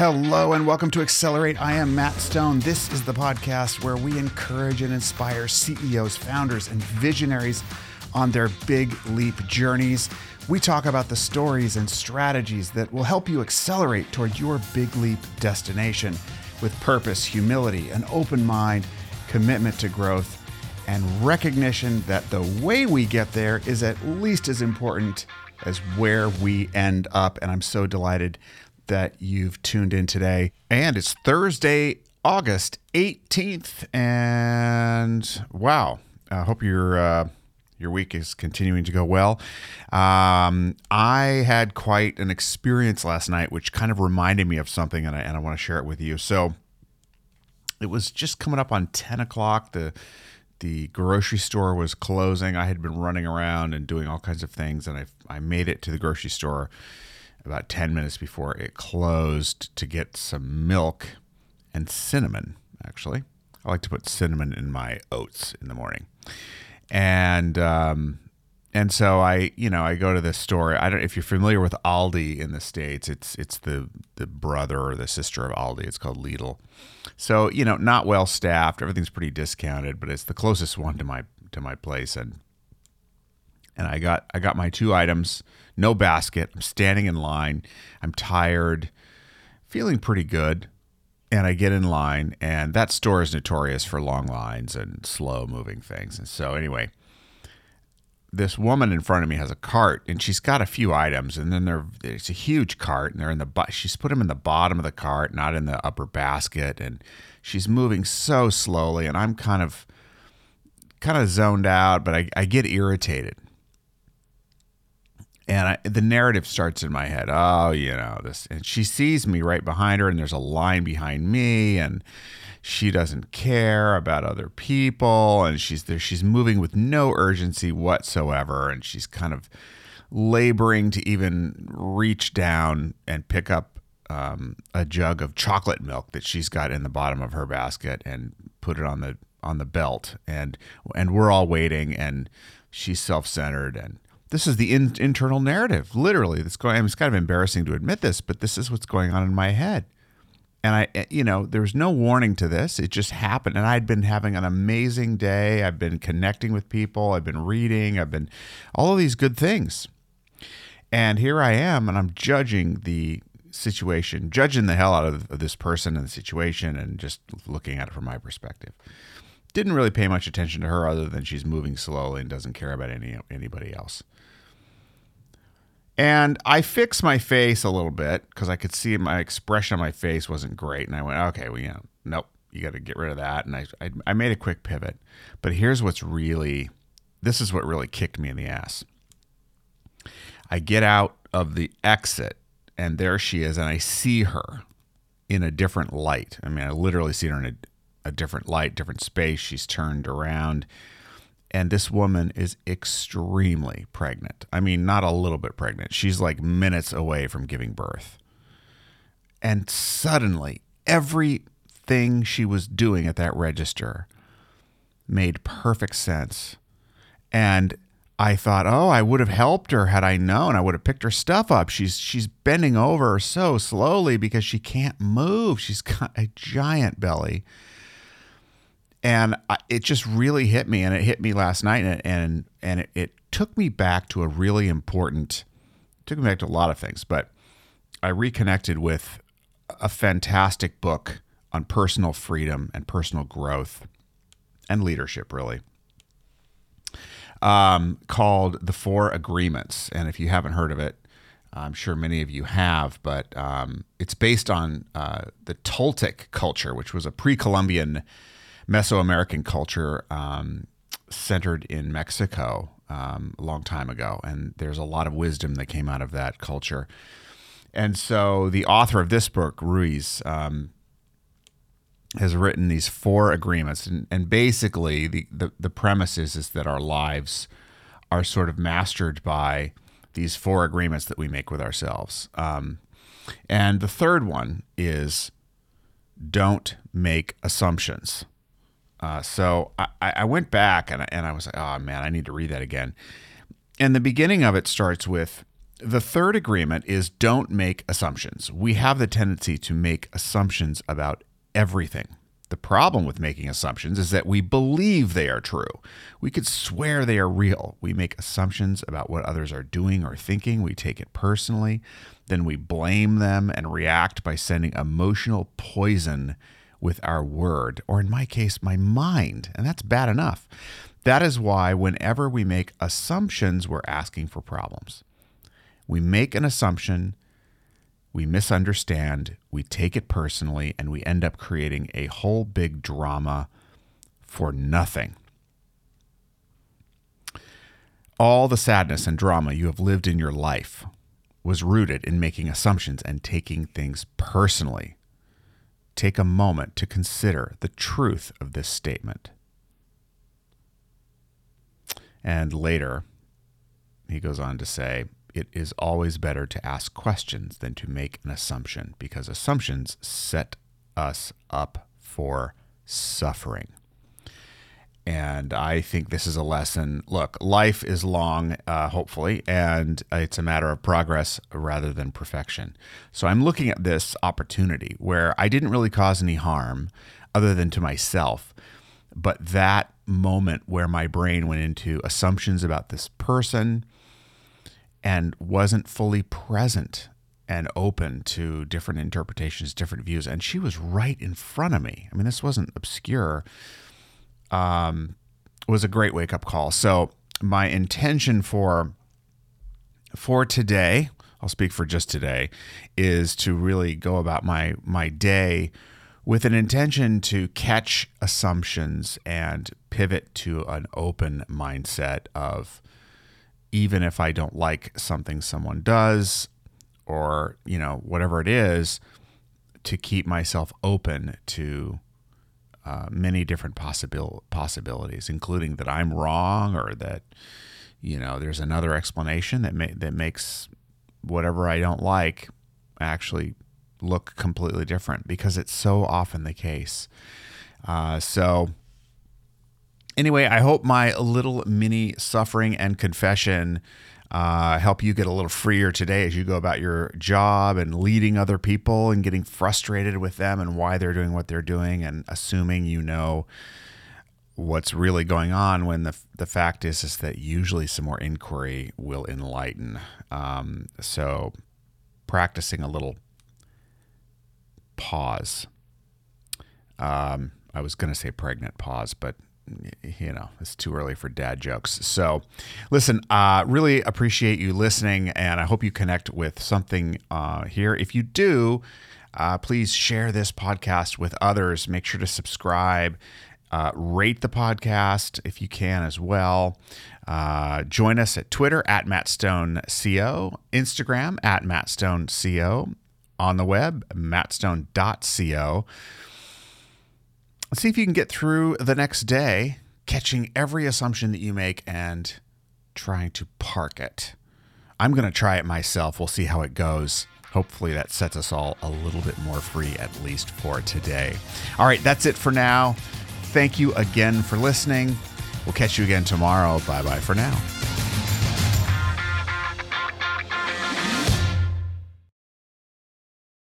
Hello and welcome to Accelerate. I am Matt Stone. This is the podcast where we encourage and inspire CEOs, founders, and visionaries on their big leap journeys. We talk about the stories and strategies that will help you accelerate toward your big leap destination with purpose, humility, an open mind, commitment to growth, and recognition that the way we get there is at least as important as where we end up. And I'm so delighted that you've tuned in today. And it's Thursday, August 18th. And wow, I hope your uh, your week is continuing to go well. Um, I had quite an experience last night, which kind of reminded me of something, and I, and I want to share it with you. So it was just coming up on 10 o'clock. The the grocery store was closing. I had been running around and doing all kinds of things, and I, I made it to the grocery store about 10 minutes before it closed to get some milk and cinnamon, actually. I like to put cinnamon in my oats in the morning. And, um, and so I, you know, I go to this store. I don't if you're familiar with Aldi in the states. It's it's the the brother or the sister of Aldi. It's called Lidl. So you know, not well staffed. Everything's pretty discounted, but it's the closest one to my to my place. And and I got I got my two items no basket. I'm standing in line. I'm tired, feeling pretty good. And I get in line, and that store is notorious for long lines and slow moving things. And so, anyway, this woman in front of me has a cart, and she's got a few items, and then there it's a huge cart, and they're in the she's put them in the bottom of the cart, not in the upper basket, and she's moving so slowly, and I'm kind of kind of zoned out, but I, I get irritated and I, the narrative starts in my head. Oh, you know this, and she sees me right behind her, and there's a line behind me, and she doesn't care about other people, and she's there. She's moving with no urgency whatsoever, and she's kind of laboring to even reach down and pick up um, a jug of chocolate milk that she's got in the bottom of her basket and put it on the on the belt, and and we're all waiting, and she's self centered and this is the in, internal narrative, literally. That's going. It's kind of embarrassing to admit this, but this is what's going on in my head. And I, eh, you know, there was no warning to this. It just happened. And I'd been having an amazing day. I've been connecting with people. I've been reading. I've been all of these good things. And here I am, and I'm judging the situation, judging the hell out of this person and the situation, and just looking at it from my perspective didn't really pay much attention to her other than she's moving slowly and doesn't care about any anybody else. And I fixed my face a little bit because I could see my expression on my face wasn't great. And I went, okay, well, nope, you got to get rid of that. And I, I, I made a quick pivot. But here's what's really, this is what really kicked me in the ass. I get out of the exit and there she is. And I see her in a different light. I mean, I literally see her in a, a different light, different space. She's turned around and this woman is extremely pregnant. I mean, not a little bit pregnant. She's like minutes away from giving birth. And suddenly, everything she was doing at that register made perfect sense. And I thought, oh, I would have helped her had I known. I would have picked her stuff up. She's she's bending over so slowly because she can't move. She's got a giant belly and I, it just really hit me and it hit me last night and and, and it, it, took me back to a really important took me back to a lot of things but i reconnected with a fantastic book on personal freedom and personal growth and leadership really um, called the four agreements. And if you haven't heard of it i'm sure many of you have but um, it's based on uh, the toltec culture which was a pre-columbian Mesoamerican culture um, centered in Mexico um, a long time ago, and there's a lot of wisdom that came out of that culture. And so, the author of this book, Ruiz, um, has written these four agreements, and, and basically, the, the the premise is is that our lives are sort of mastered by these four agreements that we make with ourselves. Um, and the third one is don't make assumptions. Uh, so I, I went back and I, and I was like, oh man, I need to read that again. And the beginning of it starts with the third agreement is don't make assumptions. We have the tendency to make assumptions about everything. The problem with making assumptions is that we believe they are true. We could swear they are real. We make assumptions about what others are doing or thinking. We take it personally. Then we blame them and react by sending emotional poison with our word, or in my case, my mind. And that's bad enough. That is why, whenever we make assumptions, we're asking for problems. We make an assumption we misunderstand, we take it personally, and we end up creating a whole big drama for nothing. All the sadness and drama you have lived in your life was rooted in making assumptions and taking things personally. Take a moment to consider the truth of this statement. And later, he goes on to say, it is always better to ask questions than to make an assumption because assumptions set us up for suffering. And I think this is a lesson. Look, life is long, uh, hopefully, and it's a matter of progress rather than perfection. So I'm looking at this opportunity where I didn't really cause any harm other than to myself. But that moment where my brain went into assumptions about this person, and wasn't fully present and open to different interpretations, different views. And she was right in front of me. I mean, this wasn't obscure. Um, was a great wake up call. So my intention for for today, I'll speak for just today, is to really go about my my day with an intention to catch assumptions and pivot to an open mindset of even if I don't like something someone does or, you know, whatever it is, to keep myself open to uh, many different possibil- possibilities, including that I'm wrong or that, you know, there's another explanation that, ma- that makes whatever I don't like actually look completely different because it's so often the case. Uh, so, anyway, I hope my little mini suffering and confession uh, help you get a little freer today as you go about your job and leading other people and getting frustrated with them and why they're doing what they're doing and assuming you know what's really going on when the, the fact is is that usually some more inquiry will enlighten. Um, so practicing a little pause. Um, i was going to say pregnant pause but you know, it's too early for dad jokes. So, listen, uh, really appreciate you listening, and I hope you connect with something uh, here. If you do, uh, please share this podcast with others. Make sure to subscribe, uh, rate the podcast if you can as well. Uh, join us at Twitter at Matt Stone Co, Instagram at Matt Stone Co, on the web, mattstone.co see if you can get through the next day catching every assumption that you make and trying to park it. I'm going to try it myself. We'll see how it goes. Hopefully, that sets us all a little bit more free, at least for today. All right, that's it for now. Thank you again for listening. We'll catch you again tomorrow. Bye bye for now.